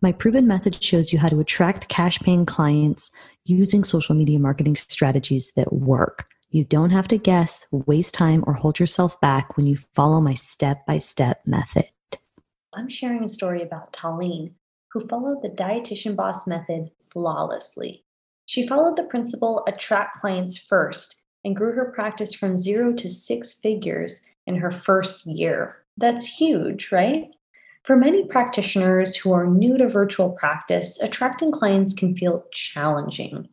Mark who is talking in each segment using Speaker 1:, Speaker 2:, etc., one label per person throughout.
Speaker 1: My proven method shows you how to attract cash paying clients using social media marketing strategies that work. You don't have to guess, waste time, or hold yourself back when you follow my step by step method.
Speaker 2: I'm sharing a story about Tallene, who followed the dietitian boss method flawlessly. She followed the principle attract clients first and grew her practice from zero to six figures in her first year. That's huge, right? For many practitioners who are new to virtual practice, attracting clients can feel challenging.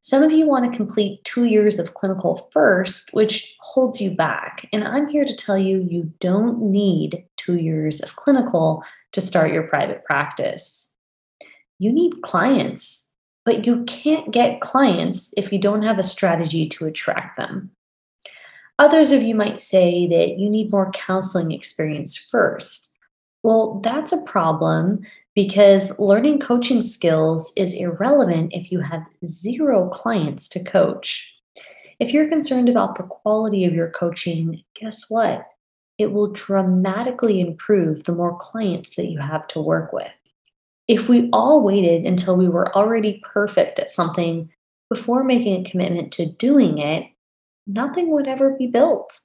Speaker 2: Some of you want to complete two years of clinical first, which holds you back. And I'm here to tell you you don't need two years of clinical to start your private practice. You need clients, but you can't get clients if you don't have a strategy to attract them. Others of you might say that you need more counseling experience first. Well, that's a problem because learning coaching skills is irrelevant if you have zero clients to coach. If you're concerned about the quality of your coaching, guess what? It will dramatically improve the more clients that you have to work with. If we all waited until we were already perfect at something before making a commitment to doing it, nothing would ever be built.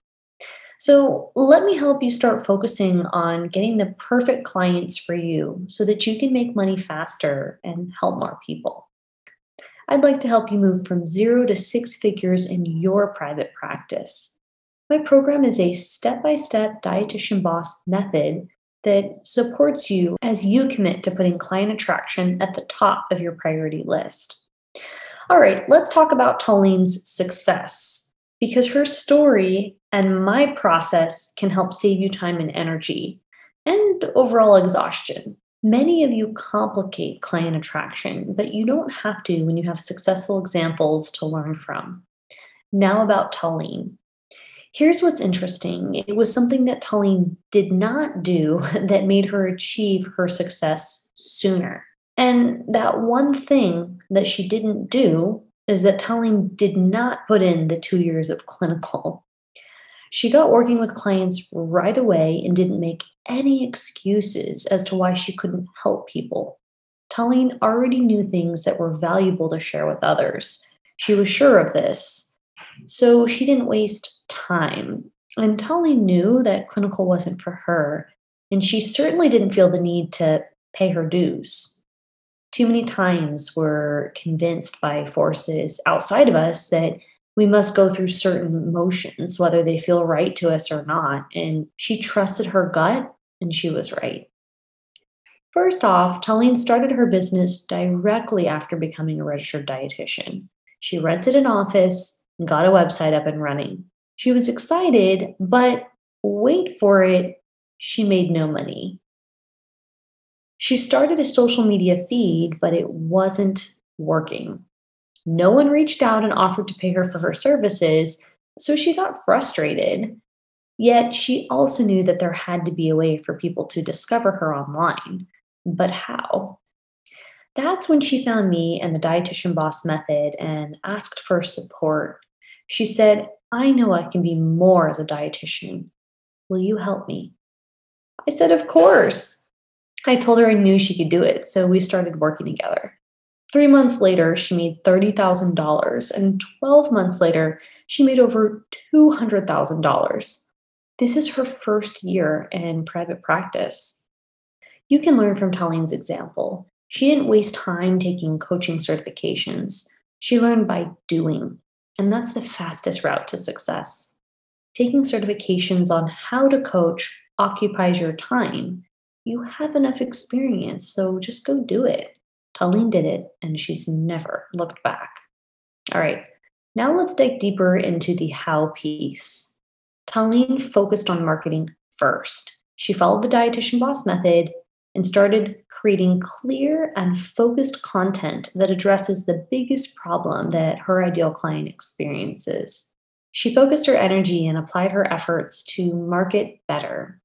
Speaker 2: So, let me help you start focusing on getting the perfect clients for you so that you can make money faster and help more people. I'd like to help you move from zero to six figures in your private practice. My program is a step by step dietitian boss method that supports you as you commit to putting client attraction at the top of your priority list. All right, let's talk about Tallene's success because her story and my process can help save you time and energy and overall exhaustion. Many of you complicate client attraction, but you don't have to when you have successful examples to learn from. Now, about Tallene. Here's what's interesting it was something that Tallene did not do that made her achieve her success sooner. And that one thing that she didn't do is that Tallene did not put in the two years of clinical. She got working with clients right away and didn't make any excuses as to why she couldn't help people. Tallene already knew things that were valuable to share with others. She was sure of this. So she didn't waste time. And Tallene knew that clinical wasn't for her. And she certainly didn't feel the need to pay her dues too many times we're convinced by forces outside of us that we must go through certain motions, whether they feel right to us or not. And she trusted her gut, and she was right. First off, Tallene started her business directly after becoming a registered dietitian. She rented an office and got a website up and running. She was excited, but wait for it, she made no money. She started a social media feed, but it wasn't working. No one reached out and offered to pay her for her services, so she got frustrated. Yet she also knew that there had to be a way for people to discover her online. But how? That's when she found me and the Dietitian Boss Method and asked for support. She said, I know I can be more as a dietitian. Will you help me? I said, Of course. I told her I knew she could do it, so we started working together. Three months later, she made $30,000, and 12 months later, she made over $200,000. This is her first year in private practice. You can learn from Tallene's example. She didn't waste time taking coaching certifications, she learned by doing, and that's the fastest route to success. Taking certifications on how to coach occupies your time you have enough experience, so just go do it. Tallene did it, and she's never looked back. All right, now let's dig deeper into the how piece. Tallene focused on marketing first. She followed the dietitian boss method and started creating clear and focused content that addresses the biggest problem that her ideal client experiences. She focused her energy and applied her efforts to market better.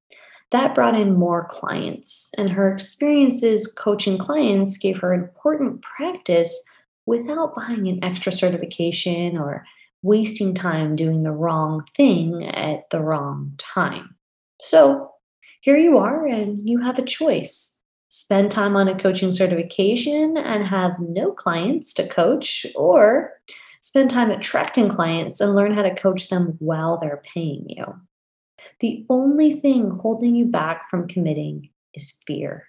Speaker 2: That brought in more clients, and her experiences coaching clients gave her important practice without buying an extra certification or wasting time doing the wrong thing at the wrong time. So here you are, and you have a choice. Spend time on a coaching certification and have no clients to coach, or spend time attracting clients and learn how to coach them while they're paying you. The only thing holding you back from committing is fear.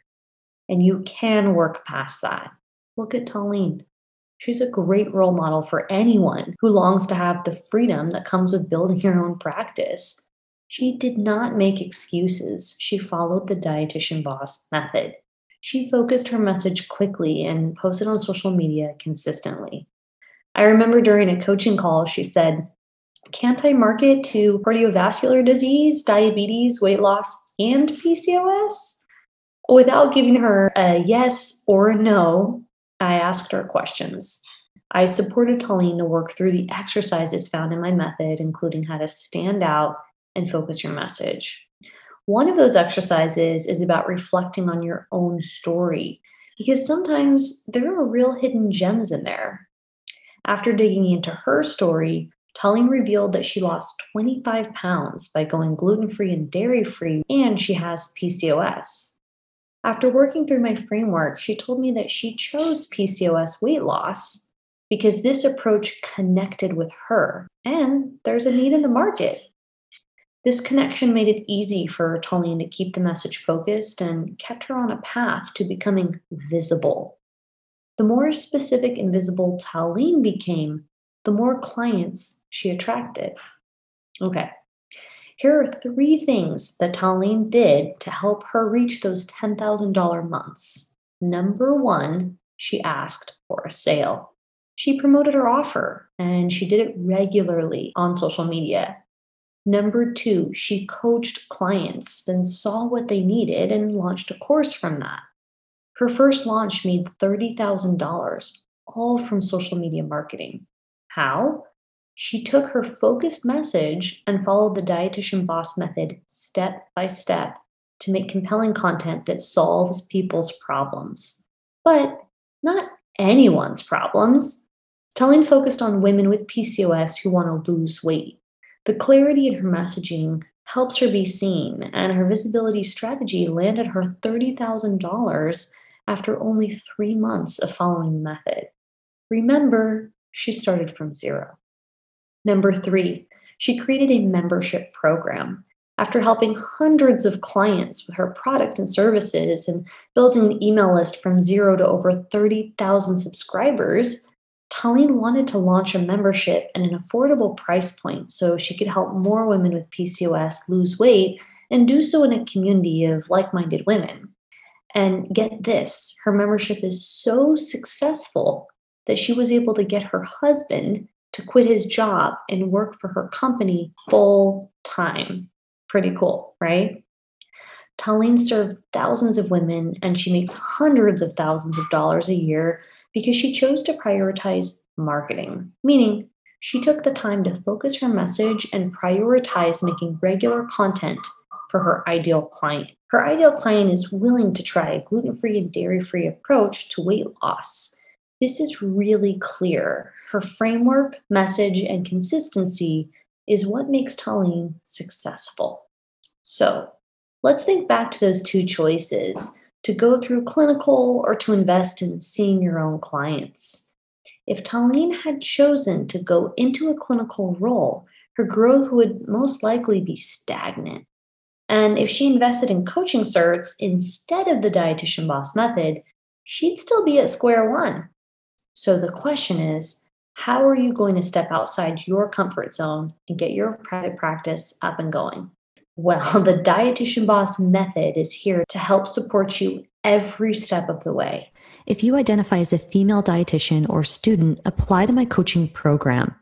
Speaker 2: And you can work past that. Look at Tallene. She's a great role model for anyone who longs to have the freedom that comes with building your own practice. She did not make excuses. She followed the dietitian boss method. She focused her message quickly and posted on social media consistently. I remember during a coaching call, she said, Can't I market to cardiovascular disease, diabetes, weight loss, and PCOS? Without giving her a yes or a no, I asked her questions. I supported Tallene to work through the exercises found in my method, including how to stand out and focus your message. One of those exercises is about reflecting on your own story, because sometimes there are real hidden gems in there. After digging into her story, Tallene revealed that she lost 25 pounds by going gluten free and dairy free, and she has PCOS. After working through my framework, she told me that she chose PCOS weight loss because this approach connected with her, and there's a need in the market. This connection made it easy for Tallene to keep the message focused and kept her on a path to becoming visible. The more specific and visible Tallene became, the more clients she attracted. Okay, here are three things that Tallene did to help her reach those $10,000 months. Number one, she asked for a sale. She promoted her offer and she did it regularly on social media. Number two, she coached clients and saw what they needed and launched a course from that. Her first launch made $30,000, all from social media marketing. How? She took her focused message and followed the dietitian boss method step by step to make compelling content that solves people's problems. But not anyone's problems. Tallene focused on women with PCOS who want to lose weight. The clarity in her messaging helps her be seen, and her visibility strategy landed her $30,000 after only three months of following the method. Remember, she started from zero. Number three, she created a membership program. After helping hundreds of clients with her product and services and building an email list from zero to over 30,000 subscribers, Tallene wanted to launch a membership at an affordable price point so she could help more women with PCOS lose weight and do so in a community of like minded women. And get this her membership is so successful that she was able to get her husband to quit his job and work for her company full time. Pretty cool, right? Tallene served thousands of women and she makes hundreds of thousands of dollars a year because she chose to prioritize marketing, meaning she took the time to focus her message and prioritize making regular content for her ideal client. Her ideal client is willing to try a gluten free and dairy free approach to weight loss. This is really clear. Her framework, message, and consistency is what makes Tallene successful. So let's think back to those two choices to go through clinical or to invest in seeing your own clients. If Tallene had chosen to go into a clinical role, her growth would most likely be stagnant. And if she invested in coaching certs instead of the dietitian boss method, she'd still be at square one. So the question is how are you going to step outside your comfort zone and get your private practice up and going? Well, the Dietitian Boss method is here to help support you every step of the way.
Speaker 1: If you identify as a female dietitian or student, apply to my coaching program.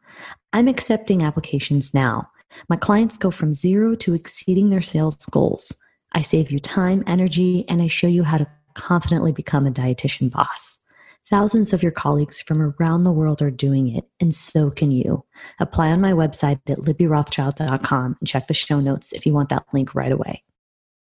Speaker 1: I'm accepting applications now. My clients go from zero to exceeding their sales goals. I save you time, energy, and I show you how to confidently become a dietitian boss. Thousands of your colleagues from around the world are doing it, and so can you. Apply on my website at libbyrothschild.com and check the show notes if you want that link right away.